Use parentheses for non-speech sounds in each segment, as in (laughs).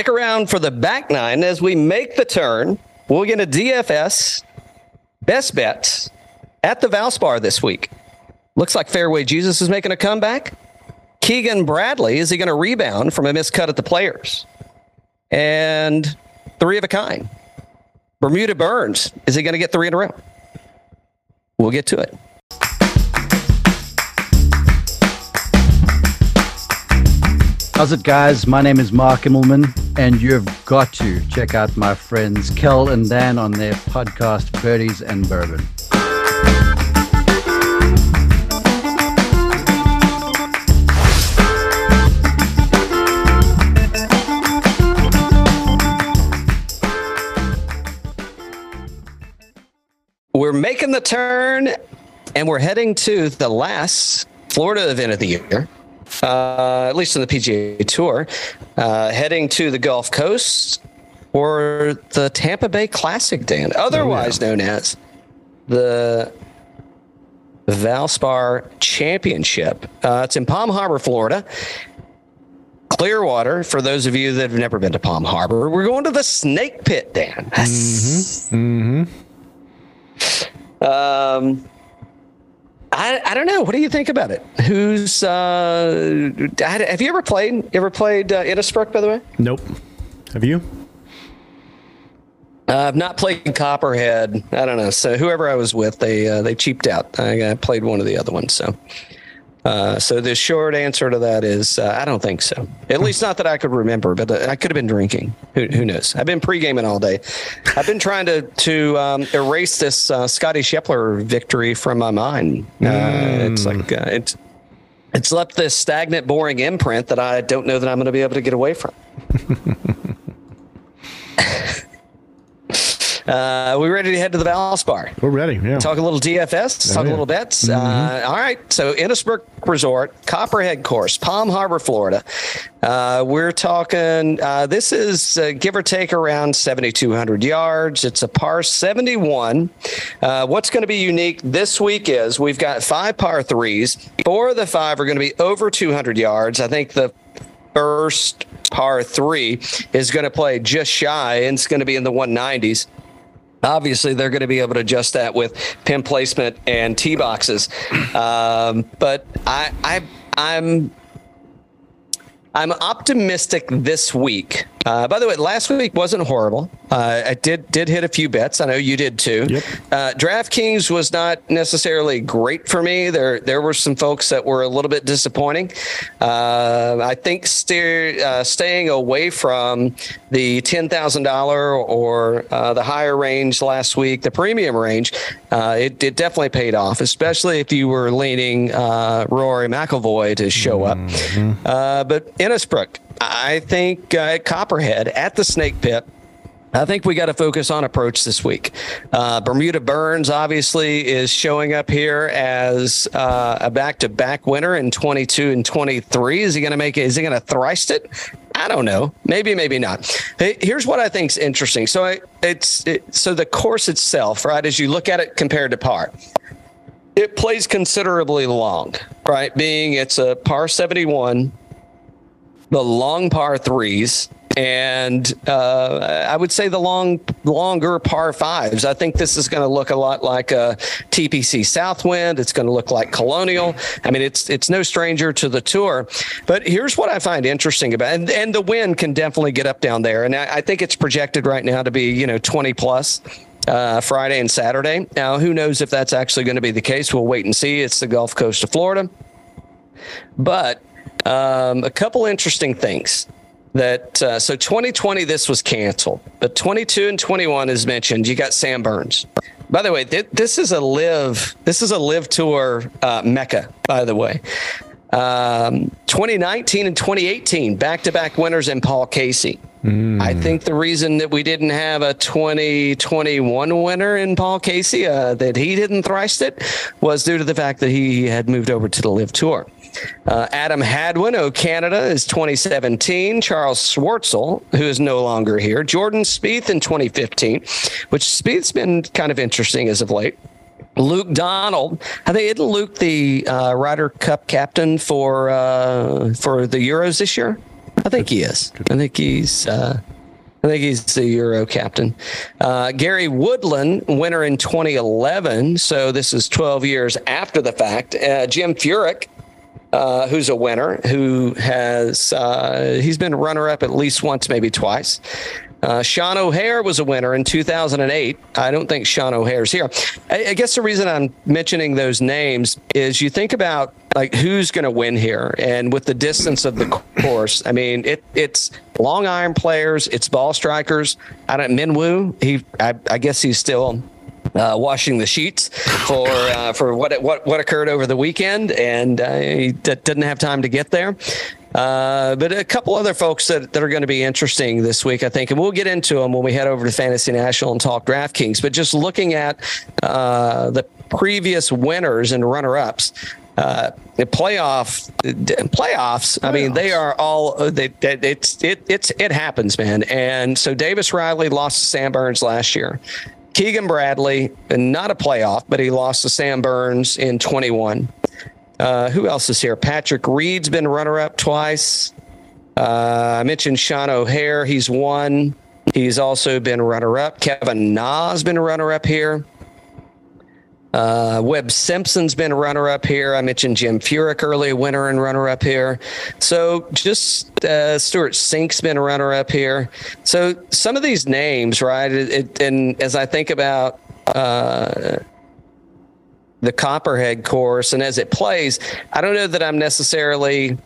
Stick around for the back nine as we make the turn. We'll get a DFS best bets at the Valspar this week. Looks like Fairway Jesus is making a comeback. Keegan Bradley, is he going to rebound from a missed cut at the players? And three of a kind. Bermuda Burns, is he going to get three in a row? We'll get to it. How's it, guys? My name is Mark Immelman, and you've got to check out my friends Cal and Dan on their podcast, Birdies and Bourbon. We're making the turn, and we're heading to the last Florida event of the year uh, at least in the PGA Tour, uh, heading to the Gulf Coast or the Tampa Bay Classic, Dan, otherwise oh, yeah. known as the Valspar Championship. Uh, it's in Palm Harbor, Florida. Clearwater, for those of you that have never been to Palm Harbor, we're going to the Snake Pit, Dan. Mm-hmm. Mm-hmm. Um, I, I don't know. What do you think about it? Who's uh, have you ever played? Ever played uh, Innisbrook? By the way, nope. Have you? Uh, I've not played Copperhead. I don't know. So whoever I was with, they uh, they cheaped out. I, I played one of the other ones. So uh, so the short answer to that is uh, I don't think so. At least not that I could remember, but uh, I could have been drinking. Who, who, knows? I've been pre-gaming all day. I've been trying to to um, erase this uh, Scotty Scheffler victory from my mind. Uh, mm. It's like it's it's left this stagnant, boring imprint that I don't know that I'm going to be able to get away from. (laughs) Uh, we ready to head to the Valspar? We're ready. Yeah. Talk a little DFS. Talk a little bets. Mm-hmm. Uh, all right. So Innisbrook Resort, Copperhead Course, Palm Harbor, Florida. Uh, we're talking. Uh, this is uh, give or take around 7,200 yards. It's a par 71. Uh, what's going to be unique this week is we've got five par threes. Four of the five are going to be over 200 yards. I think the first par three is going to play just shy and it's going to be in the 190s. Obviously, they're going to be able to adjust that with pin placement and tee boxes. Um, but I, I, I'm I'm optimistic this week. Uh, by the way, last week wasn't horrible. Uh, I did did hit a few bets. I know you did too. Yep. Uh, DraftKings was not necessarily great for me. There there were some folks that were a little bit disappointing. Uh, I think steer, uh, staying away from the ten thousand dollar or uh, the higher range last week, the premium range, it, it definitely paid off, especially if you were leaning Rory McIlroy to show up. Mm-hmm. but Innisbrook, I think uh, at Copperhead at the Snake Pit. I think we got to focus on approach this week. Uh, Bermuda Burns obviously is showing up here as uh, a back-to-back winner in 22 and 23. Is he going to make it? Is he going to thrust it? I don't know. Maybe, maybe not. Here's what I think is interesting. So I, it's it, so the course itself, right? As you look at it compared to par, it plays considerably long, right? Being it's a par 71 the long par threes and uh, I would say the long, longer par fives. I think this is going to look a lot like a TPC Southwind. It's going to look like Colonial. I mean, it's it's no stranger to the tour. But here's what I find interesting about, and, and the wind can definitely get up down there. And I, I think it's projected right now to be you know 20 plus. Uh, Friday and Saturday. Now, who knows if that's actually going to be the case? We'll wait and see. It's the Gulf Coast of Florida. But um, a couple interesting things that uh, so 2020 this was canceled but 22 and 21 is mentioned you got sam burns. By the way th- this is a live this is a LIV Tour uh, mecca by the way. Um, 2019 and 2018 back-to-back winners in paul casey. Mm. i think the reason that we didn't have a 2021 winner in paul casey uh, that he didn't thrice it was due to the fact that he had moved over to the LIV Tour uh, Adam Hadwin of Canada is 2017. Charles Schwartzel, who is no longer here. Jordan Spieth in 2015, which Spieth's been kind of interesting as of late. Luke Donald. I think isn't Luke the uh, Ryder Cup captain for uh, for the Euros this year? I think he is. I think he's. Uh, I think he's the Euro captain. Uh, Gary Woodland, winner in 2011. So this is 12 years after the fact. Uh, Jim Furyk, uh, who's a winner, who has uh, he's been runner up at least once, maybe twice. Uh, Sean O'Hair was a winner in 2008. I don't think Sean O'Hair's here. I, I guess the reason I'm mentioning those names is you think about like who's going to win here, and with the distance of the course, I mean it it's long iron players, it's ball strikers. I don't Min Woo. He I, I guess he's still uh, washing the sheets for uh, for what what what occurred over the weekend, and uh, he d- didn't have time to get there. Uh, but a couple other folks that, that are going to be interesting this week, I think, and we'll get into them when we head over to Fantasy National and talk DraftKings. But just looking at uh, the previous winners and runner-ups, uh, the playoff playoffs. I mean, they are all they, they, it's it it's it happens, man. And so Davis Riley lost to Sam Burns last year. Keegan Bradley, not a playoff, but he lost to Sam Burns in 21. Uh, who else is here? Patrick Reed's been runner up twice. Uh, I mentioned Sean O'Hair. He's won. He's also been runner up. Kevin Na's been runner up here. Uh, Webb Simpson's been a runner up here. I mentioned Jim Furyk early, winner and runner up here. So just uh, Stewart Cink's been a runner up here. So some of these names, right? It, it, and as I think about uh, the Copperhead course and as it plays, I don't know that I'm necessarily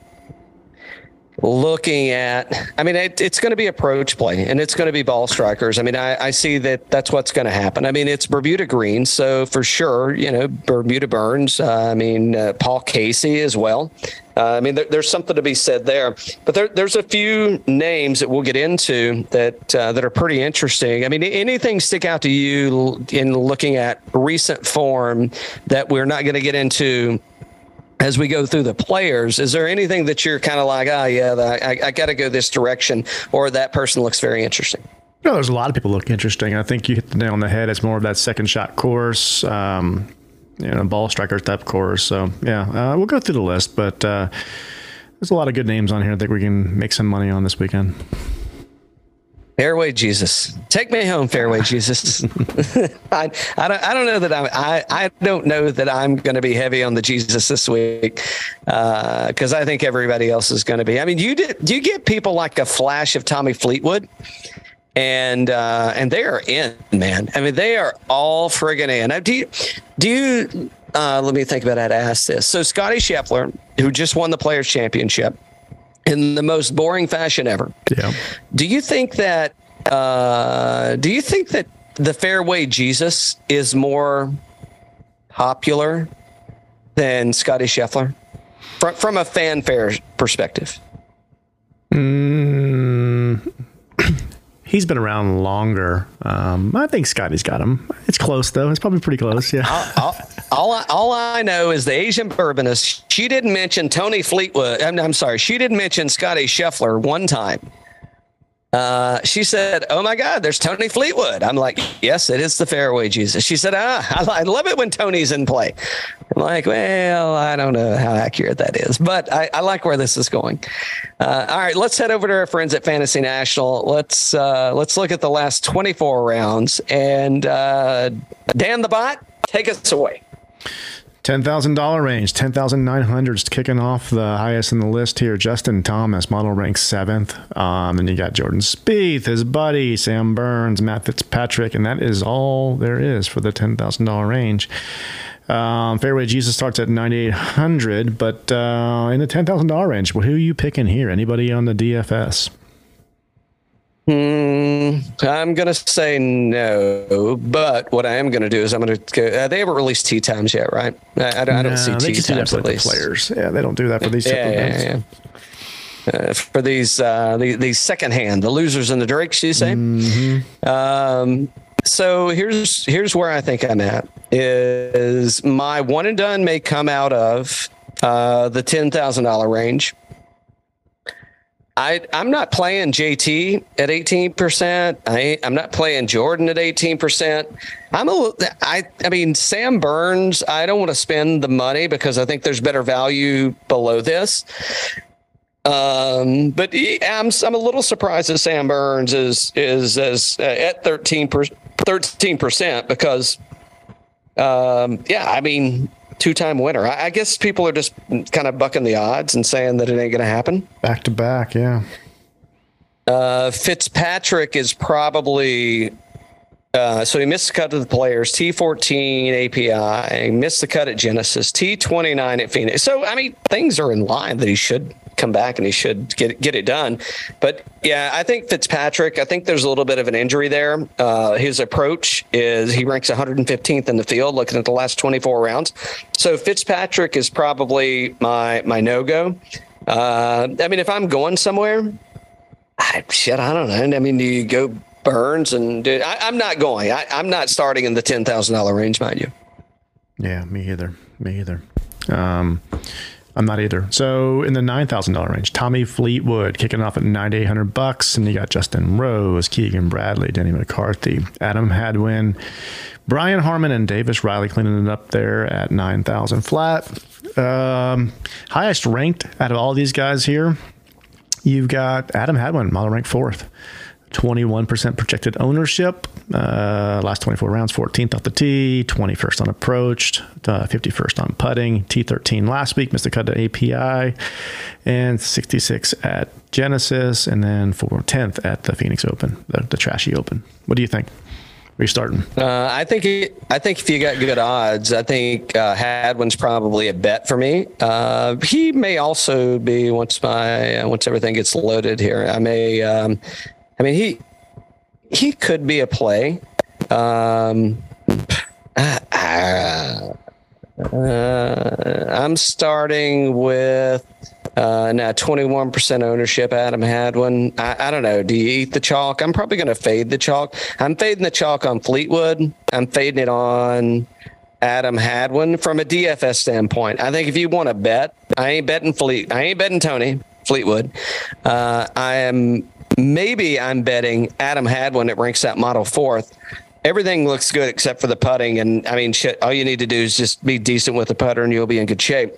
looking at i mean it, it's going to be approach play and it's going to be ball strikers. I mean I, I see that that's what's going to happen. I mean it's bermuda green so for sure you know bermuda burns uh, i mean uh, paul casey as well. Uh, i mean there, there's something to be said there but there, there's a few names that we'll get into that uh, that are pretty interesting. I mean anything stick out to you in looking at recent form that we're not going to get into as we go through the players, is there anything that you're kind of like, ah, oh, yeah, I, I got to go this direction, or that person looks very interesting? No, there's a lot of people look interesting. I think you hit the nail on the head. It's more of that second shot course, um, you know, ball striker type course. So yeah, uh, we'll go through the list, but uh, there's a lot of good names on here. I think we can make some money on this weekend. Fairway Jesus, take me home, Fairway Jesus. (laughs) I, I don't I don't know that I'm I, I don't know that I'm going to be heavy on the Jesus this week because uh, I think everybody else is going to be. I mean, you did do you get people like a flash of Tommy Fleetwood? and uh, and they are in, man. I mean, they are all friggin' in. Now, do you do you? Uh, let me think about how to ask this. So, Scotty Scheffler, who just won the Players Championship, in the most boring fashion ever. Yeah. Do you think that? Uh, do you think that the Fairway Jesus is more popular than Scotty Scheffler from from a fanfare perspective? Mm, he's been around longer. Um, I think Scotty's got him. It's close though. It's probably pretty close. Yeah. all, all, I, all I know is the Asian bourbonist. She didn't mention Tony Fleetwood. I'm, I'm sorry. She didn't mention Scotty Scheffler one time. Uh, she said, "Oh my God, there's Tony Fleetwood." I'm like, "Yes, it is the fairway Jesus." She said, "Ah, I, (laughs) I love it when Tony's in play." I'm like, "Well, I don't know how accurate that is, but I, I like where this is going." Uh, all right, let's head over to our friends at Fantasy National. Let's uh, let's look at the last 24 rounds, and uh, Dan the Bot, take us away. $10,000 range, 10,900 is kicking off the highest in the list here. Justin Thomas, model rank seventh. Um, and you got Jordan Spieth, his buddy, Sam Burns, Matt Fitzpatrick, and that is all there is for the $10,000 range. Um, Fairway Jesus starts at 9,800, but uh, in the $10,000 range, well, who are you picking here? Anybody on the DFS? Hmm, I'm going to say no, but what I am going to do is I'm going to go. Uh, they haven't released tea times yet, right? I, I, don't, I don't see tea times at least. Players, yeah, they don't do that for these yeah, yeah, yeah, uh, for these uh, the, these second hand, the losers and the drakes, you say. Mm-hmm. Um, so here's here's where I think I'm at. Is my one and done may come out of uh, the ten thousand dollar range. I I'm not playing JT at 18%. I I'm not playing Jordan at 18%. I'm a I I mean Sam Burns, I don't want to spend the money because I think there's better value below this. Um, but he, I'm I'm a little surprised that Sam Burns is is as uh, at 13 percent because, um, yeah, I mean, two time winner. I, I, guess people are just kind of bucking the odds and saying that it ain't going to happen. Back to back, yeah. Uh, Fitzpatrick is probably uh, so he missed the cut to the players. T14 API, he missed the cut at Genesis. T29 at Phoenix. So I mean, things are in line that he should come back and he should get get it done. But yeah, I think Fitzpatrick. I think there's a little bit of an injury there. Uh, his approach is he ranks 115th in the field, looking at the last 24 rounds. So Fitzpatrick is probably my my no go. Uh, I mean, if I'm going somewhere, I, shit, I don't know. I mean, do you go Burns and I, am not going. I, am not starting in the ten thousand dollar range, mind you. Yeah, me either. Me either. Um, I'm not either. So in the nine thousand dollar range, Tommy Fleetwood kicking off at ninety eight hundred bucks, and you got Justin Rose, Keegan Bradley, Denny McCarthy, Adam Hadwin, Brian Harman, and Davis Riley cleaning it up there at nine thousand flat. Um, highest ranked out of all these guys here, you've got Adam Hadwin, model rank fourth. 21% projected ownership. Uh, last 24 rounds, 14th off the tee, 21st on approach, uh, 51st on putting, T13 last week, missed the cut to API, and 66 at Genesis, and then for 10th at the Phoenix Open, the, the trashy Open. What do you think? Where you starting? Uh, I think it, I think if you got good odds, I think uh, Hadwin's probably a bet for me. Uh, he may also be once my once everything gets loaded here. I may um, I mean, he he could be a play. Um, uh, uh, I'm starting with uh, now 21% ownership. Adam Hadwin. I, I don't know. Do you eat the chalk? I'm probably going to fade the chalk. I'm fading the chalk on Fleetwood. I'm fading it on Adam Hadwin from a DFS standpoint. I think if you want to bet, I ain't betting Fleet. I ain't betting Tony Fleetwood. Uh, I am maybe I'm betting Adam Hadwin it ranks that model fourth. Everything looks good except for the putting. And I mean, shit, all you need to do is just be decent with the putter and you'll be in good shape.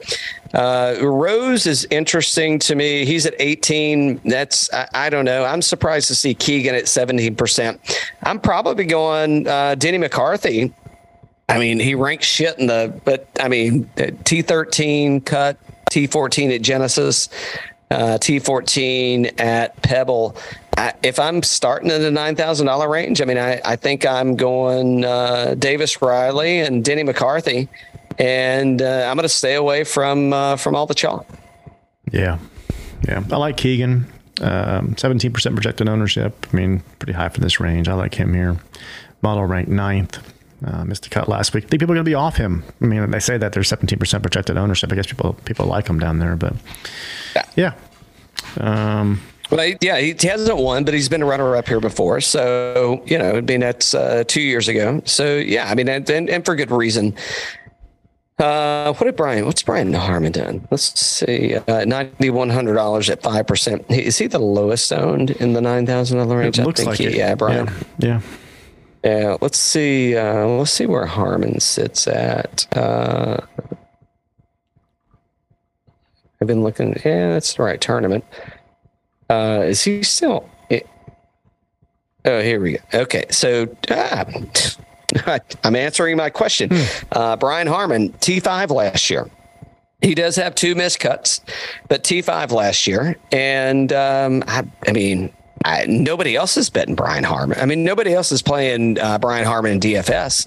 Uh, Rose is interesting to me. He's at 18. That's, I, I, don't know. I'm surprised to see Keegan at 17%. I'm probably going uh, Denny McCarthy. I mean, he ranks shit in the, but I mean, T13 cut, T14 at Genesis uh, T14 at Pebble. I, if I'm starting in the nine thousand dollar range, I mean, I, I think I'm going uh, Davis Riley and Denny McCarthy, and uh, I'm going to stay away from uh, from all the chalk. Yeah, yeah, I like Keegan. Um, seventeen percent projected ownership. I mean, pretty high for this range. I like him here. Model ranked ninth. Uh, missed a cut last week. I think people are going to be off him. I mean, they say that there's 17% projected ownership. I guess people people like him down there, but yeah. Um, well, yeah, he hasn't won, but he's been a runner-up here before. So you know, I mean, that's uh, two years ago. So yeah, I mean, and, and, and for good reason. Uh, what did Brian? What's Brian Harman done? Let's see. Uh, Ninety one hundred dollars at five percent. Is he the lowest owned in the nine thousand dollar range? It looks like he, it. Yeah, Brian. Yeah. yeah. Yeah. Let's see. Uh, let's see where Harman sits at. Uh, I've been looking. Yeah, that's the right tournament. Uh, is he still? It, oh, here we go. Okay, so uh, (laughs) I'm answering my question. Hmm. Uh, Brian Harman, T5 last year. He does have two miscuts, but T5 last year. And um, I, I mean, I, nobody else is betting Brian Harman. I mean, nobody else is playing uh, Brian Harman in DFS.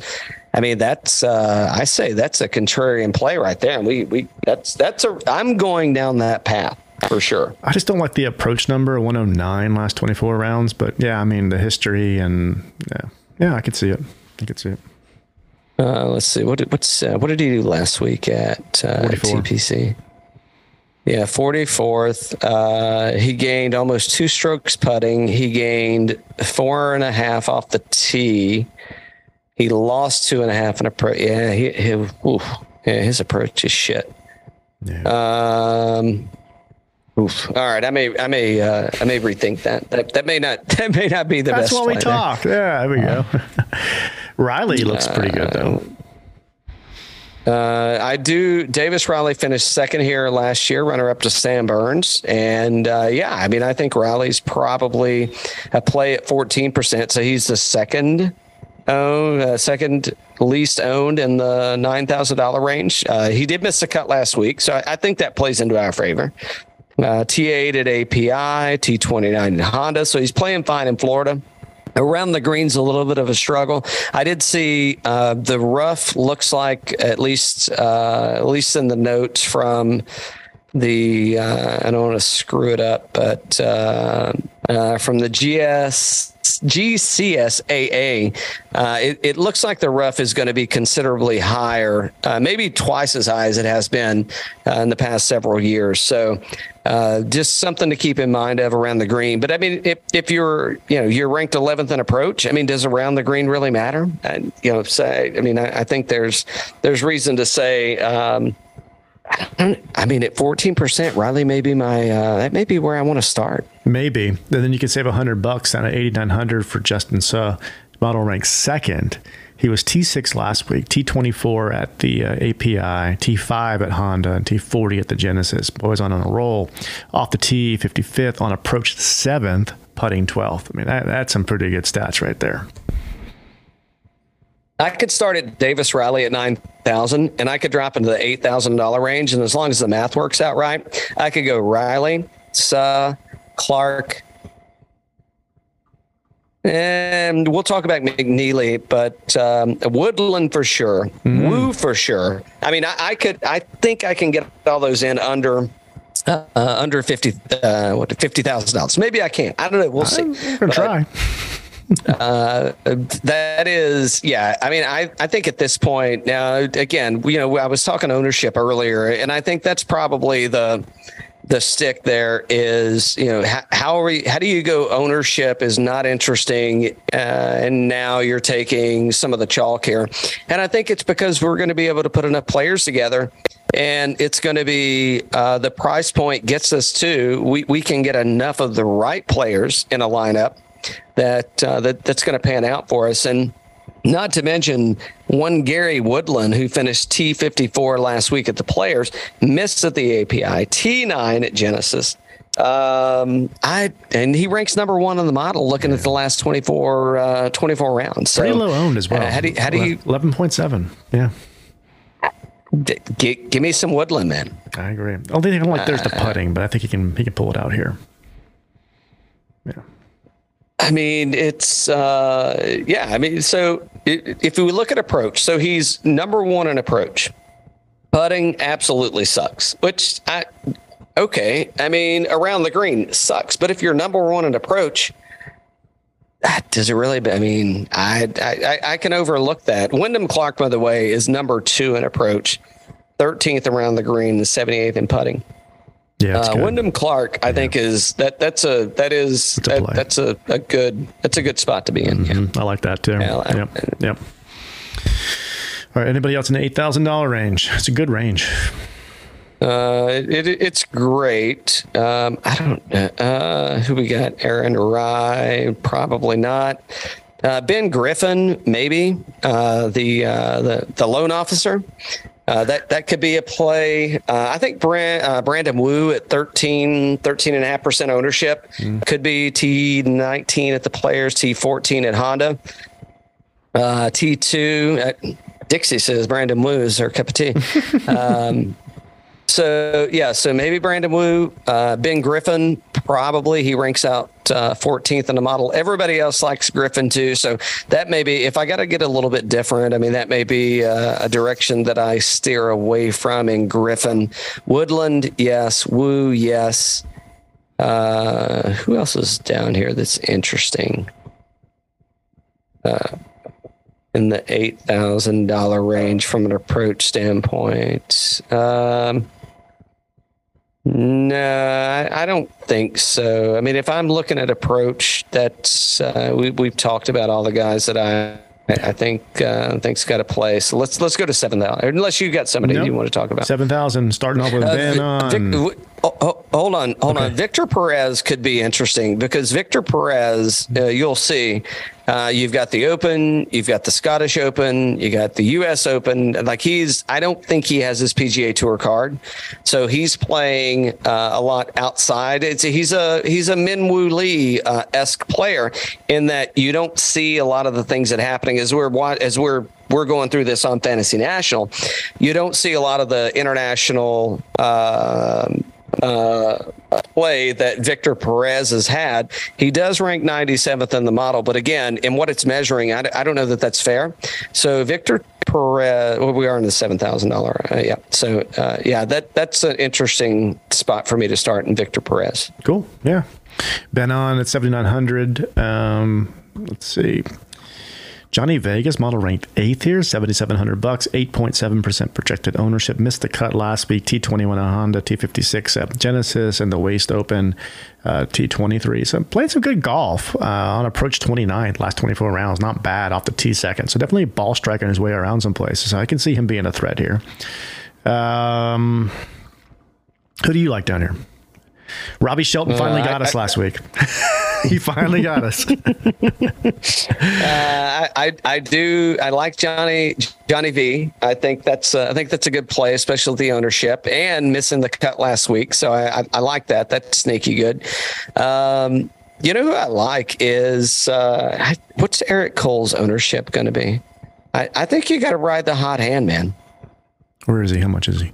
I mean, that's uh, I say that's a contrarian play right there, and we we that's that's a I'm going down that path for sure. I just don't like the approach number 109 last 24 rounds, but yeah, I mean the history and yeah, yeah, I could see it. I could see it. Uh, let's see what did, what's uh, what did he do last week at uh, TPC? Yeah, 44th. Uh, he gained almost two strokes putting. He gained four and a half off the tee. He lost two and a half in approach. Yeah, he, he oof, yeah, his approach is shit. Yeah. Um, oof. All right, I may, I may, uh, I may rethink that. That that may not, (laughs) that may not be the That's best. That's why we talk. There. Yeah, there we go. (laughs) Riley looks pretty good though. Uh, I do. Davis Riley finished second here last year, runner up to Sam Burns. And uh, yeah, I mean, I think Riley's probably a play at 14%. So he's the second owned, uh, second least owned in the $9,000 range. Uh, he did miss a cut last week. So I, I think that plays into our favor. Uh, T8 at API, T29 in Honda. So he's playing fine in Florida around the greens a little bit of a struggle i did see uh, the rough looks like at least uh, at least in the notes from the uh, i don't want to screw it up but uh, uh, from the gs GCSAA, uh, it, it, looks like the rough is going to be considerably higher, maybe twice as high as it has been in the past several years. So, uh, just something to keep in mind of around the green. But I mean, if, if you're you know you're ranked 11th in approach, I mean, does around the green really matter? And you know, say I mean, I, I think there's there's reason to say. Um, I mean, at 14%, Riley may be my, uh, that may be where I want to start. Maybe. And then you can save 100 bucks on an 8,900 for Justin Suh. Model rank second. He was T6 last week, T24 at the uh, API, T5 at Honda, and T40 at the Genesis. Boys on, a roll. Off the T, 55th on approach 7th, putting 12th. I mean, that, that's some pretty good stats right there. I could start at Davis Riley at 9,000 and I could drop into the $8,000 range. And as long as the math works out right, I could go Riley, Suh, Clark, and we'll talk about McNealy, but um, Woodland for sure, mm-hmm. Wu for sure. I mean, I, I, could, I think I can get all those in under. Uh, under fifty, uh, what fifty thousand dollars? Maybe I can't. I don't know. We'll see. I'm gonna try. (laughs) uh, that is, yeah. I mean, I, I think at this point now, again, you know, I was talking ownership earlier, and I think that's probably the the stick there is you know how, how are we how do you go ownership is not interesting uh, and now you're taking some of the chalk here. And i think it's because we're going to be able to put enough players together and it's going to be uh, the price point gets us to we, we can get enough of the right players in a lineup that, uh, that that's going to pan out for us. And not to mention one Gary Woodland, who finished T54 last week at the Players, missed at the API, T9 at Genesis. Um, I and he ranks number one on the model, looking yeah. at the last 24, uh, 24 rounds. So, Pretty low owned as well. Uh, how do you, how do you eleven point seven? Yeah. G- give me some Woodland, man. I agree. Only thing I don't like there's the uh, putting, but I think he can he can pull it out here. I mean, it's uh, yeah. I mean, so if we look at approach, so he's number one in approach. Putting absolutely sucks. Which I okay. I mean, around the green sucks. But if you're number one in approach, does it really? I mean, I, I I can overlook that. Wyndham Clark, by the way, is number two in approach, 13th around the green, the 78th in putting. Yeah, uh, Wyndham Clark, I yeah. think is that that's a that is that's a, that, that's a, a, good that's a good spot to be in. Mm-hmm. Yeah. I like that too. Yeah, yep. yep. All right. Anybody else in the eight thousand dollar range? It's a good range. Uh, it, it's great. Um, I don't. Uh, who we got? Aaron Rai, Probably not. Uh, ben Griffin, maybe uh, the uh, the the loan officer. Uh, that that could be a play. Uh, I think Brand, uh, Brandon Wu at 13, 13.5% ownership mm. could be T19 at the players, T14 at Honda. Uh, T2 at Dixie says Brandon Wu is her cup of tea. (laughs) um, so yeah, so maybe Brandon Wu, uh, Ben Griffin, probably he ranks out uh, 14th in the model. Everybody else likes Griffin too, so that may be if I got to get a little bit different. I mean, that may be uh, a direction that I steer away from in Griffin. Woodland, yes. Wu, yes. Uh, who else is down here that's interesting? Uh, in the eight thousand dollar range from an approach standpoint. Um, no, I, don't think so. I mean, if I'm looking at approach, that's uh, we, we've talked about all the guys that I I think uh, think's got a play. So let's let's go to seven thousand. Unless you got somebody nope. you want to talk about. Seven thousand, starting off with uh, Ben An. Vic, oh, hold on, hold okay. on. Victor Perez could be interesting because Victor Perez, uh, you'll see, Uh, you've got the Open, you've got the Scottish Open, you got the U.S. Open. Like he's, I don't think he has his PGA Tour card, so he's playing uh, a lot outside. It's he's a he's a Min Woo Lee uh, esque player in that you don't see a lot of the things that are happening as we're as we're we're going through this on Fantasy National. You don't see a lot of the international. Uh, uh, play that Victor Perez has had. He does rank 97th in the model, but again, in what it's measuring, I, I don't know that that's fair. So Victor Perez, well, we are in the seven thousand uh, dollar. Yeah. So uh, yeah, that that's an interesting spot for me to start in Victor Perez. Cool. Yeah. Ben An at 7900. Um, let's see. Johnny Vegas model ranked eighth here, 7,700 bucks, 8.7% projected ownership. Missed the cut last week. T21 on Honda, T56 at Genesis, and the Waste Open uh, T23. So played some good golf uh, on approach 29, last 24 rounds. Not bad off the T second. So definitely ball striking his way around some places. So I can see him being a threat here. Um, who do you like down here? Robbie Shelton finally uh, got I, us I, last week. (laughs) (laughs) he finally got us. (laughs) uh, I, I do I like Johnny Johnny V. I think that's uh, I think that's a good play, especially the ownership and missing the cut last week. So I, I, I like that. That's sneaky good. Um, you know who I like is uh, what's Eric Cole's ownership going to be? I, I think you got to ride the hot hand, man. Where is he? How much is he?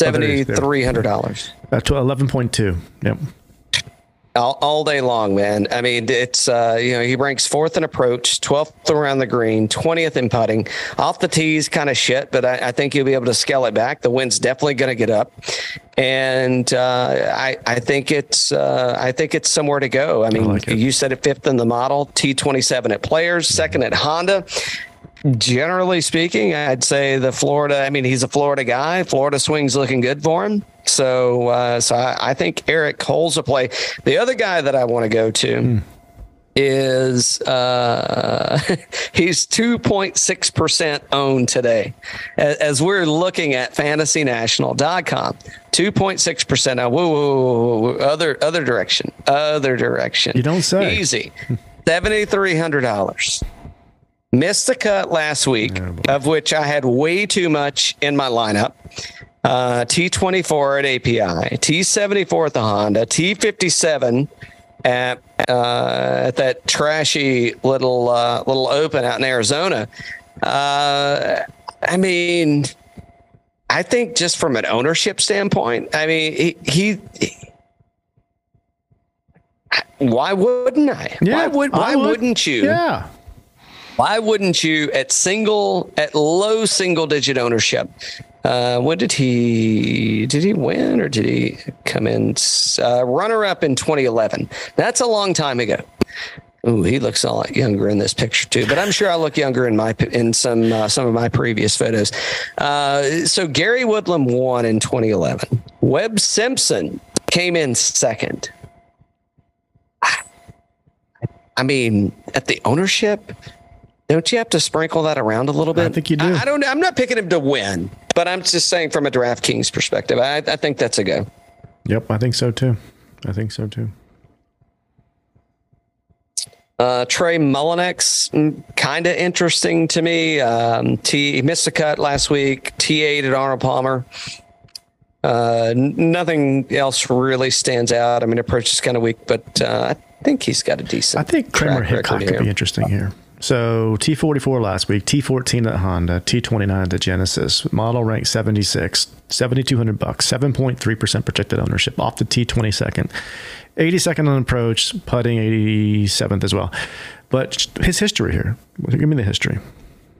Seventy three hundred dollars. That's eleven point two. Yep. All, all, day long, man. I mean, it's uh, you know he ranks fourth in approach, twelfth around the green, twentieth in putting. Off the tees, kind of shit, but I, I, think he'll be able to scale it back. The wind's definitely going to get up, and uh, I I think it's uh, I think it's somewhere to go. I mean, I like you said it fifth in the model, T twenty seven at Players, second at Honda generally speaking, I'd say the Florida. I mean, he's a Florida guy. Florida swing's looking good for him. So, uh, so I, I, think Eric Cole's a play. The other guy that I want to go to. Mm. Is uh, (laughs) he's 2.6% owned today as, we're looking at fantasynational.com 2.6% now whoa, whoa, whoa, whoa, other other direction other direction you don't say easy (laughs) $7300 Missed the cut last week, oh, of which I had way too much in my lineup. Uh, T24 at API, T74 at the Honda, T57 at uh, at that trashy little uh, little open out in Arizona. Uh, I mean, I think just from an ownership standpoint, I mean, he, he, he why wouldn't I? Yeah, why would why would. wouldn't you? Yeah. Why wouldn't you at single at low single digit ownership? Uh, what did he did he win or did he come in uh, runner up in 2011? That's a long time ago. Ooh, he looks a lot younger in this picture too, but I'm sure I look younger in my in some uh, some of my previous photos. Uh, so Gary Woodland won in 2011. Webb Simpson came in second. I mean, at the ownership, don't you have to sprinkle that around a little bit? I think you do. I, I don't. I'm not picking him to win, but I'm just saying from a DraftKings perspective, I, I think that's a go. Yep, I think so too. I think so too. Uh, Trey Mullinax, mm, kind of interesting to me. Um, T he missed a cut last week. T8 at Arnold Palmer. Uh, nothing else really stands out. I mean, approach is kind of weak, but uh, I think he's got a decent. I think Kramer Hickok could be interesting here. So T44 last week, T14 at Honda, T29 at Genesis, model rank 76, 7200 bucks, 7.3% projected ownership off the T22nd. 82nd on approach, putting 87th as well. But his history here. Give me the history.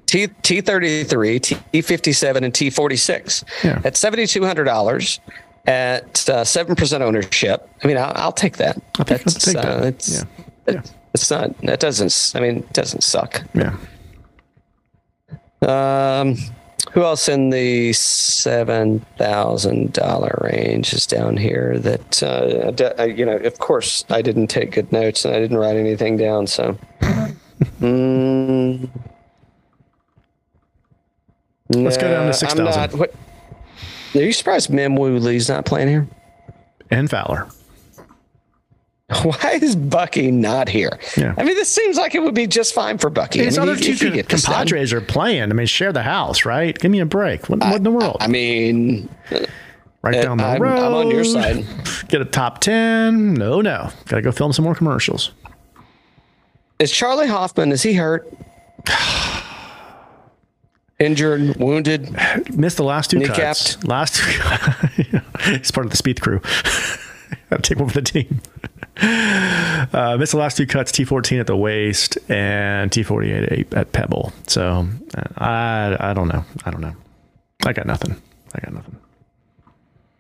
T T thirty three, T fifty seven, and T forty six yeah. at seventy two hundred dollars at uh, seven uh, percent ownership. I mean, I'll, I'll take that. I'll take, I'll take uh, that. yeah. yeah. It's not. That doesn't. I mean, it doesn't suck. Yeah. Um, who else in the seven thousand dollar range is down here? That uh, you know, of course, I didn't take good notes and I didn't write anything down. So, (laughs) mm, let's go down to six thousand. Are you surprised Min Woo Lee's not playing here? And Fowler. (laughs) Why is Bucky not here? Yeah. I mean, this seems like it would be just fine for Bucky. His I mean, other he- two he could get this done. compadres are playing. I mean, share the house, right? Give me a break. What, what in the world? I mean, right eh, down the I'm, road. I'm on your side. (laughs) Get a top 10. No, no. Got to go film some more commercials. Is Charley Hoffman? Is he hurt? (sighs) Injured, wounded? Missed the last two Kneecapped. cuts. Last two. (laughs) He's part of the Speed crew. (laughs) Got to take one for the team. (laughs) Uh, missed the last two cuts, T14 at the waste and T48 at Pebble. So uh, I I don't know. I don't know. I got nothing. I got nothing.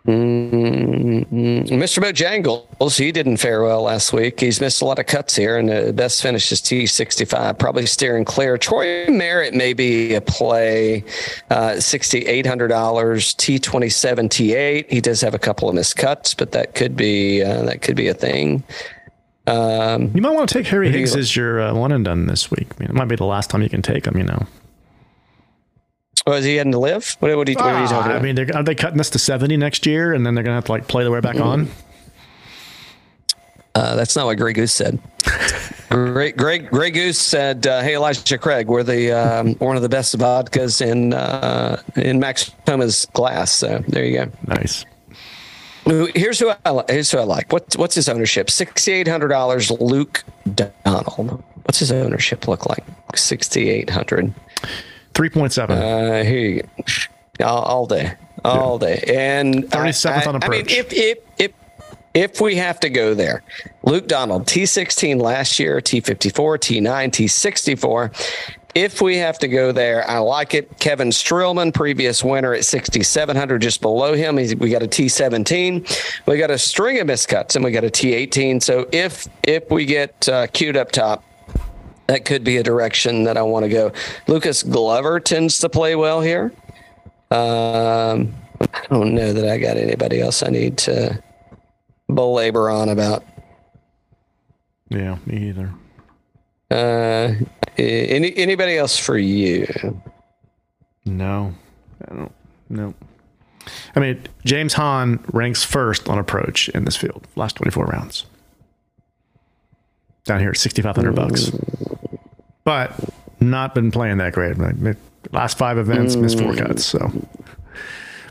Mr. Bojangles, he didn't fare well last week. He's missed a lot of cuts here, and the best finish is T65, probably steering clear. Troy Merritt may be a play, uh, $6,800, T27, T8. He does have a couple of missed cuts, but that could be uh, that could be a thing. Um, You might want to take Harry you Higgs as your uh, one and done this week. I mean, it might be the last time you can take him. You know. Oh, is he heading to LIV? What, what, are, you, what are you talking Ah, about? I mean, they're, are they cutting this to 70 next year, and then they're gonna have to like play the way back on? Uh, that's not what Grey Goose said. Grey, Grey, Grey Goose said, uh, "Hey Elijah Craig, we're the um, one of the best vodkas in uh, in Max Thomas glass." So there you go. Nice. Here's who I here's who I like. What what's his ownership? Sixty eight hundred dollars. Luke Donald. What's his ownership look like? Sixty eight hundred. 3.7. Uh, here you go. All, all day, all day, and 37th on I, I mean, if if if if we have to go there, Luke Donald, T sixteen last year, T fifty four, T nine, T sixty four. If we have to go there, I like it. Kevin Streelman, previous winner at 6,700, just below him. He's, we got a T17. We got a string of miscuts, and we got a T18. So if if we get uh, queued up top, that could be a direction that I want to go. Lucas Glover tends to play well here. Um, I don't know that I got anybody else I need to belabor on about. yeah, me either. Uh, any anybody else for you? No, I don't. No. I mean, James Hahn ranks first on approach in this field. Last 24 rounds. Down here at 6,500 bucks. But not been playing that great. Last five events, missed four cuts. So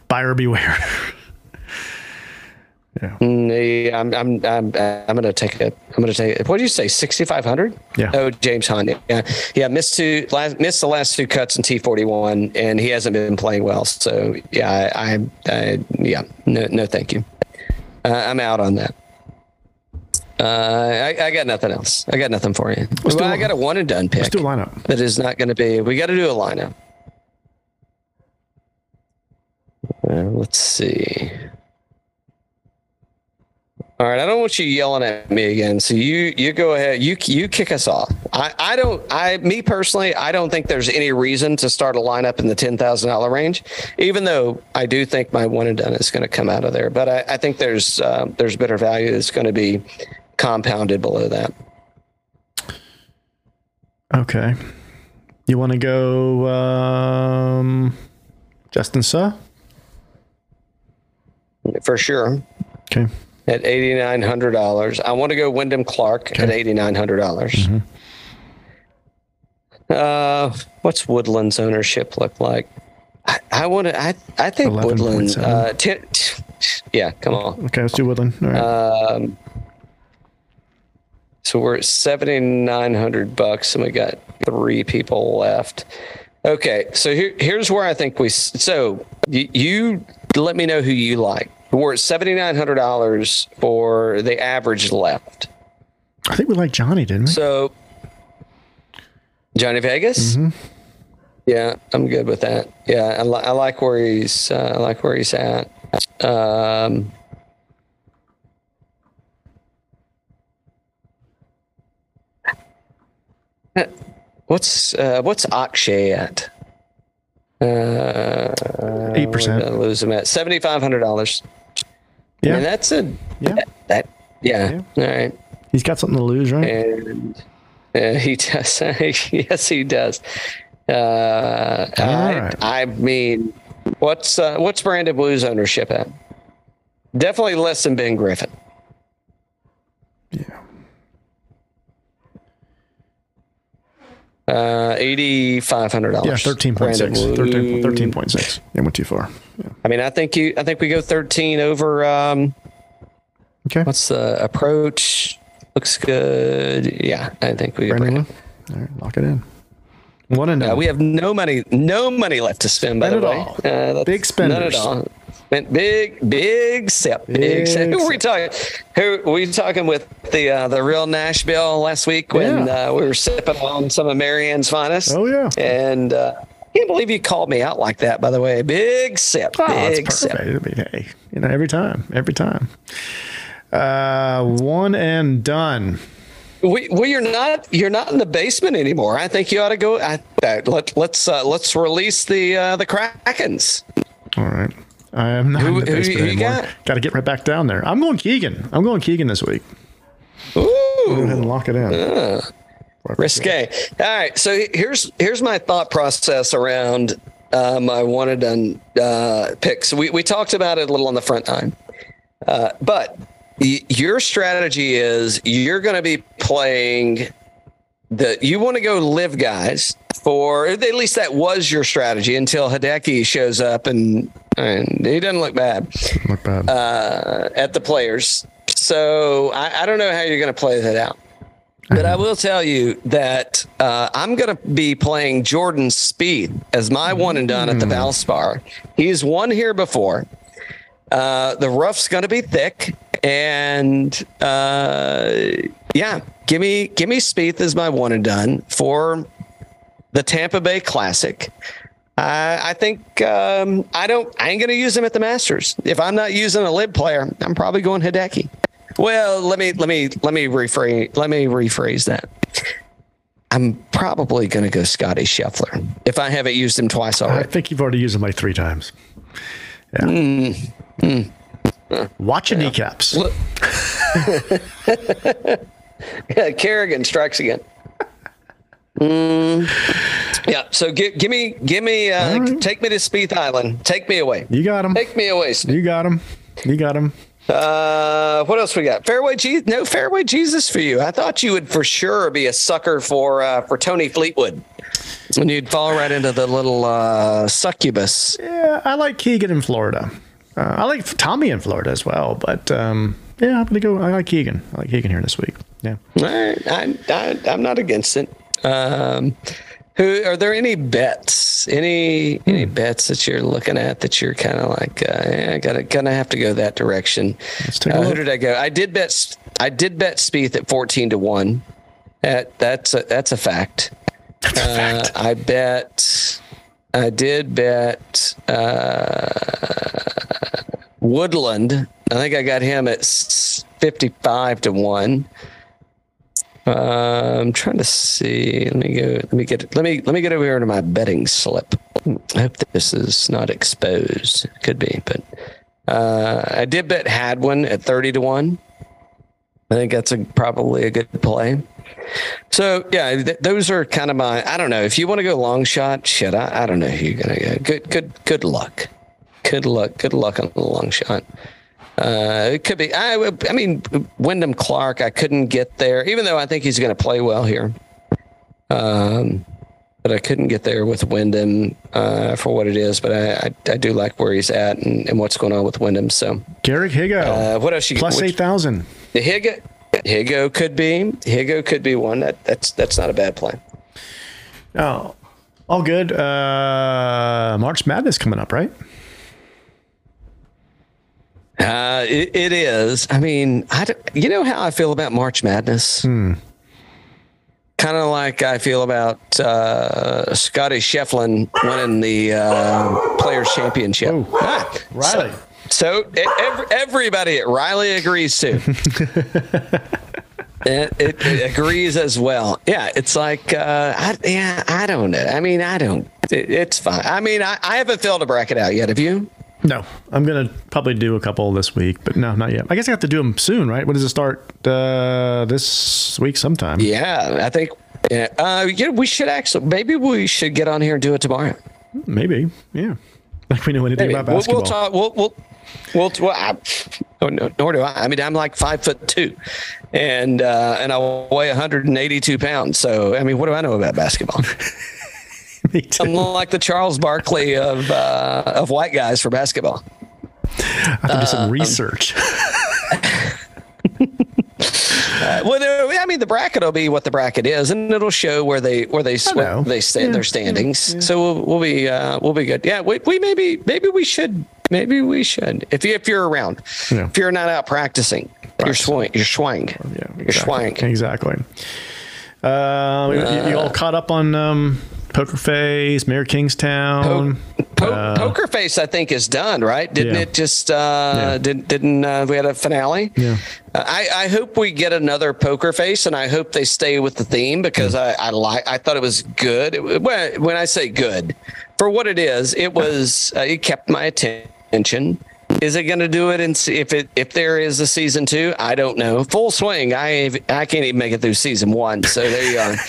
buyer beware. (laughs) yeah. Mm, yeah, I'm I'm I'm I'm gonna take it. I'm gonna take it. What did you say? Sixty five hundred? Yeah. Oh, James Hunt. Yeah, yeah. Missed two. Last, missed the last two cuts in T forty one, and he hasn't been playing well. So yeah, I, I, I yeah, no, no, thank you. Uh, I'm out on that. Uh, I, I got nothing else. I got nothing for you. Well, I got a one and done pick. Let's do a lineup. That is not going to be. We got to do a lineup. Uh, let's see. All right, I don't want you yelling at me again. So you you go ahead. You you kick us off. I I don't. I me personally, I don't think there's any reason to start a lineup in the ten thousand dollar range. Even though I do think my one and done is going to come out of there, but I, I think there's uh, there's better value that's going to be compounded below that. Okay. You want to go um, Justin Suh? For sure. Okay. at eighty nine hundred dollars. I want to go Wyndham Clark at eighty nine hundred dollars. Uh, what's Woodland's ownership look like? I, I want to. I I think 11.7. Woodland. Uh, ten, yeah, come on. Okay, let's do Woodland. All right. Um, so we're at seventy nine hundred bucks, and we got three people left. Okay, so here, here's where I think we. So you, you let me know who you like. We're at seventy nine hundred dollars for the average left. I think we like Johnny, didn't we? So Johnny Vegas. Yeah, I'm good with that. Yeah, I, li- I like where he's. Uh, I like where he's at. Um, what's uh, what's Akshay at? Uh, Eight percent. Lose him at seventy five hundred dollars. Yeah. and that's a Yeah. that. Yeah. All right. He's got something to lose, right? And uh, he (laughs) does. (laughs) yes, he does. Uh, I, right. I mean, what's uh, what's Brandon Wu's ownership at? Definitely less than Ben Griffin. Yeah. Uh, eighty five hundred dollars. Yeah, 13.6. 13, 13.6. It went too far. Yeah. I mean, I think you. I think we go thirteen over. Um, Okay. what's the approach? Looks good. Yeah, I think we. Brandon? All right, lock it in. One and Uh, we have no money, no money left to spend. By None the at way, all. Uh, that's Big None at spenders. all. Big, big sip. Big, Big sip. Who were we talking? Who were we talking with the uh, the real Nashville last week when Yeah. uh, we were sipping on some of Marianne's finest? Oh, yeah. And uh, I can't believe you called me out like that. By the way, big sip, Oh, big it's sip. I mean, hey, you know, every time, every time. Uh, one and done. We, well, you're not you're not in the basement anymore. I think you ought to go. I, uh, let let's uh, let's release the uh, the Krakens. All right. I am not Who- in the who basement you anymore. got? Got to get right back down there. I'm going Keegan. I'm going Keegan this week. Go ahead and lock it in. risque. All right. So here's here's my thought process around uh, my one and done uh, picks. We we talked about it a little on the front nine, uh, but y- your strategy is you're going to be playing the you want to go LIV guys for at least that was your strategy until Hideki shows up and and he doesn't look bad Look bad. uh, at the players. So I, I don't know how you're going to play that out. But I will tell you that uh, I'm going to be playing Jordan Spieth as my one and done at the Valspar. He's won here before. Uh, the rough's going to be thick, and uh, yeah, give me give me Spieth as my one and done for the Tampa Bay Classic. I, I think um, I don't. I ain't going to use him at the Masters. If I'm not using a LIV player, I'm probably going Hideki. Well, let me let me let me rephrase let me rephrase that. I'm probably going to go Scotty Scheffler if I haven't used him twice already. I think you've already used him like three times. Yeah. Hmm. Watch your kneecaps. (laughs) Kerrigan strikes again. Mm. Yeah, so give, give me give me uh, take me to Spieth Island. Take me away. You got him. Take me away. You got him. You got him. Uh, what else we got? Fairway Jesus? No fairway Jesus for you. I thought you would for sure be a sucker for uh, for Tommy Fleetwood, and you'd fall right into the little uh, succubus. Yeah, I like Keegan in Florida. Uh, I like Tommy in Florida as well. But um, yeah, I'm gonna go. I like Keegan. I like Keegan here this week. Right, I, I, I'm not against it. Um, who are there any bets? Any any bets that you're looking at that you're kind of like, uh, yeah, I gotta gonna have to go that direction. Let's take a Uh, who did I go? I did bet. I did bet Spieth at 14 to one. That that's a, that's a fact. That's a Uh. I bet. I did bet uh, Woodland. I think I got him at fifty-five to one. Uh, I'm trying to see. Let me go. Let me get. Let me let me get over here to my betting slip. I hope this is not exposed. Could be, but uh, I did bet Hadwin at thirty to one. I think that's a, probably a good play. So yeah, th- those are kind of my. I don't know if you want to go long shot. Shit, I, I don't know who you're gonna go. Good, good, good luck. Good luck. Good luck on the long shot. Uh, it could be. I, I mean, Wyndham Clark. I couldn't get there, even though I think he's going to play well here. Um, but I couldn't get there with Wyndham uh, for what it is. But I, I, I do like where he's at and, and what's going on with Wyndham. So, Garrick Higgo uh, what else you eight thousand. the Higgo, Higgo could be Higgo could be one that that's that's not a bad play. Oh, all good. Uh, March Madness coming up, right? Uh, it, it is. I mean, I you know how I feel about March Madness. Kind of like I feel about uh, Scotty Scheffler winning the uh, Players Championship. Oh. Ah, Riley. So, so every, everybody at Riley agrees too. (laughs) It, it, it agrees as well. Yeah, it's like, uh, I, yeah, I don't know. I mean, I don't. It, it's fine. I mean, I, I haven't filled a bracket out yet. Have you? No, I'm gonna probably do a couple this week, but no, not yet. I guess I have to do them soon, right? When does it start? Uh, this week sometime. Yeah, I think. Yeah, uh, yeah, we should actually. Maybe we should get on here and do it tomorrow. Maybe. Yeah. (laughs) Like we know anything Maybe. about We'll, basketball. we'll talk. We'll, we'll Well, well I, nor do I. I mean, I'm like five foot two, and uh, and I weigh 182 pounds. So, I mean, what do I know about basketball? (laughs) (laughs) Me too. I'm like the Charles Barkley of uh, of white guys for basketball. I have to do some uh, research. Uh, (laughs) (laughs) well, I mean, the bracket will be what the bracket is, and it'll show where they where they where they stand yeah. their standings. Yeah. So we'll, we'll be uh, we'll be good. Yeah, we, we maybe maybe we should maybe we should if you if you're around, yeah. if you're not out practicing, right. you're swing, you're swang, yeah, exactly. you're swang. Exactly. Uh, you, you, all caught up on um, Poker Face, Mayor Kingstown. Po- po- uh, Poker Face, I think, is done, right? Didn't yeah. it just? Uh, yeah. Didn't didn't uh, we had a finale? Yeah. Uh, I, I hope we get another Poker Face, and I hope they stay with the theme because I I like I thought it was good. It, when, when I say good, for what it is, it was uh, it kept my attention. Is it going to do it? And if it if there is a season two, I don't know. Full swing. I I can't even make it through season one. So there you are. (laughs)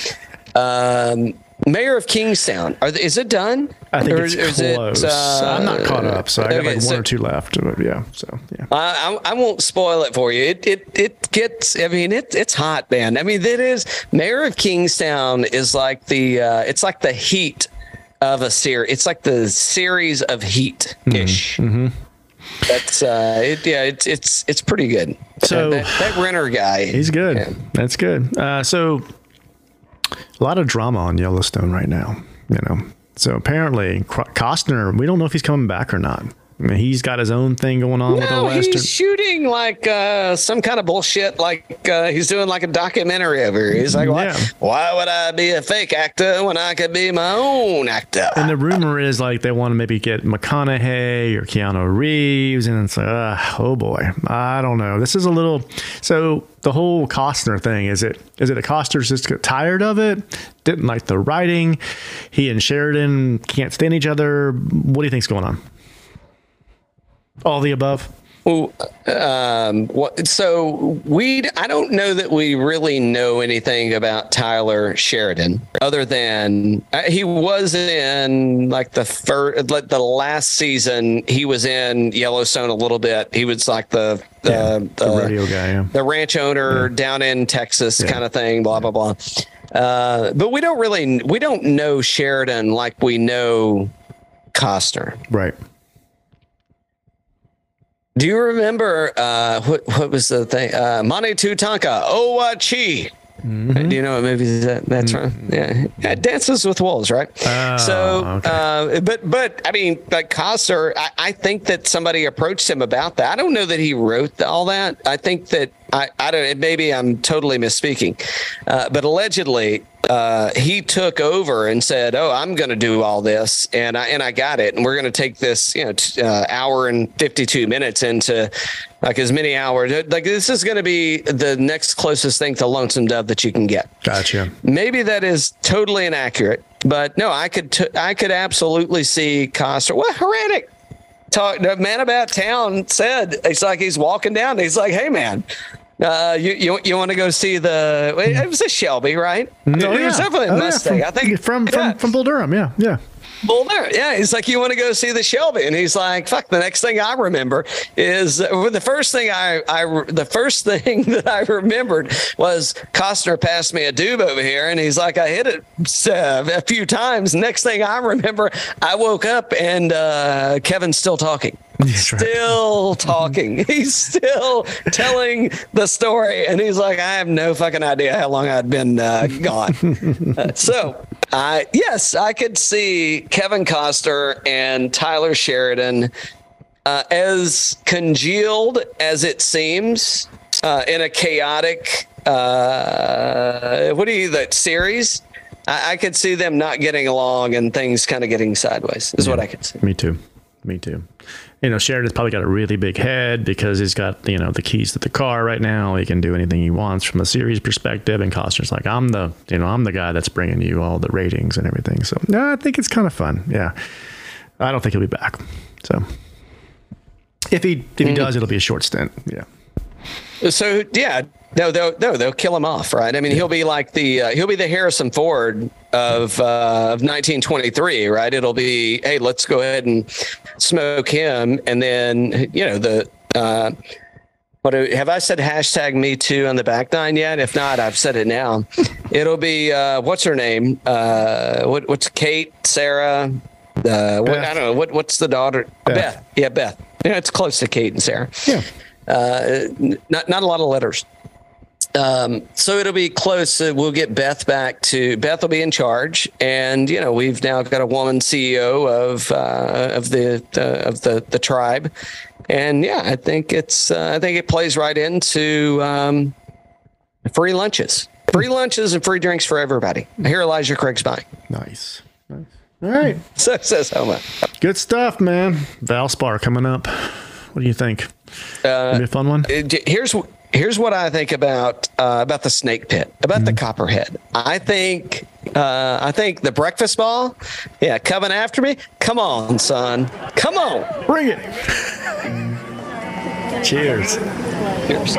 Um, Mayor of Kingstown. Are they, is it done? I think or, it's close. It, uh, I'm not caught up, so I got okay, like one so, or two left. But yeah, so yeah. I, I, won't spoil it for you. It it it gets. I mean, it it's hot, man. I mean, it is. Mayor of Kingstown is like the. Uh, it's like the heat of a series. It's like the series of Heat ish. Mm-hmm. mm-hmm. That's uh, it, yeah, it's it's it's pretty good. So that, that, that Renner guy, he's good. Yeah. That's good. Uh, so a lot of drama on Yellowstone right now, you know. So apparently, Costner, we don't know if he's coming back or not. I mean, he's got his own thing going on no, with the Western. He's shooting like uh, some kind of bullshit. Like uh, he's doing like a documentary over here. He's like, why, yeah. why would I be a fake actor when I could be my own actor? And the rumor is like they want to maybe get McConaughey or Keanu Reeves, and it's like, uh, oh boy, I don't know. This is a little. So the whole Costner thing is it is it a Costner's just got tired of it? Didn't like the writing. He and Sheridan can't stand each other. What do you think's going on? All the above. Well, um, what, so we, I don't know that we really know anything about Tyler Sheridan other than uh, he was in like the first, like the last season, he was in Yellowstone a little bit. He was like the, the, yeah, the, the rodeo guy, yeah. the ranch owner yeah. down in Texas kind of thing, blah, blah, blah. Uh, but we don't really, we don't know Sheridan like we know Costner. Right. Do you remember uh, what what was the thing? Uh, Mane Tutanka, Owachi. Mm-hmm. Do you know what movie is that, that's mm-hmm. from? Yeah. yeah. Dances with Wolves, right? Oh, so, okay. uh, but but I mean, but Costner, I, I, think that somebody approached him about that. I don't know that he wrote all that. I think that I I don't. Maybe I'm totally misspeaking, uh, but allegedly uh, he took over and said, "Oh, I'm going to do all this," and I and I got it, and we're going to take this, you know, t- uh, hour and 52 minutes into like as many hours. Like this is going to be the next closest thing to Lonesome Dove that you can get. Gotcha. Maybe that is totally inaccurate, but no, I could t- I could absolutely see Costner. What Hrenak? Talk, the man about town said it's like he's walking down. He's like, "Hey, man, uh, you you, you want to go see the? It was a Shelby, right? No, it, yeah. was definitely a oh, Mustang. Yeah, from, I think from from from Bull Durham. Yeah, yeah. Boulder. Yeah, he's like, you want to go see the Shelby, and he's like, fuck. The next thing I remember is uh, the first thing I, I the first (laughs) thing that I remembered was Costner passed me a doob over here, and he's like, I hit it uh, a few times. Next thing I remember, I woke up and uh, Kevin's still talking. (laughs) still talking. (laughs) He's still telling the story, and he's like, I have no fucking idea how long I'd been uh, gone. uh, so, uh, yes, I could see Kevin Costner and Tyler Sheridan uh, as congealed as it seems uh, in a chaotic. Uh, what do you that series? I, I, could see them not getting along and things kind of getting sideways. Is yeah, what I could see. Me too. Me too you know, Sheridan's probably got a really big head because he's got, you know, the keys to the car right now. He can do anything he wants from a series perspective. And Costner's like, I'm the, you know, I'm the guy that's bringing you all the ratings and everything. So, no, I think it's kind of fun. Yeah. I don't think he'll be back. So, if he if he mm. does, it'll be a short stint. Yeah. So yeah, no, they'll no, they'll kill him off, right? I mean, he'll be like the uh, he'll be the Harrison Ford of uh, of 1923, right? It'll be hey, let's go ahead and smoke him, and then you know the. Uh, what have I said? Hashtag me too on the back nine yet? If not, I've said it now. It'll be uh, what's her name? Uh, what, what's Kate, Sarah? Uh, what, I don't know. What what's the daughter? Beth. Beth. Yeah, Beth. Yeah, it's close to Kate and Sarah. Yeah. Uh, not not a lot of letters. Um, so it'll be close. Uh, we'll get Beth back to Beth will be in charge, and you know we've now got a woman CEO of uh, of the uh, of the the tribe, and yeah, I think it's uh, I think it plays right into um, free lunches, free lunches and free drinks for everybody. Here, Elijah Craig's buying. Nice, nice. All right. (laughs) So says Homa. Good stuff, man. Valspar coming up. What do you think? Uh, be a fun one. Here's here's what I think about uh, about the snake pit, about mm-hmm. the copperhead. I think uh, I think the breakfast ball, yeah, coming after me. Come on, son. Come on, bring it. (laughs) Cheers. Cheers.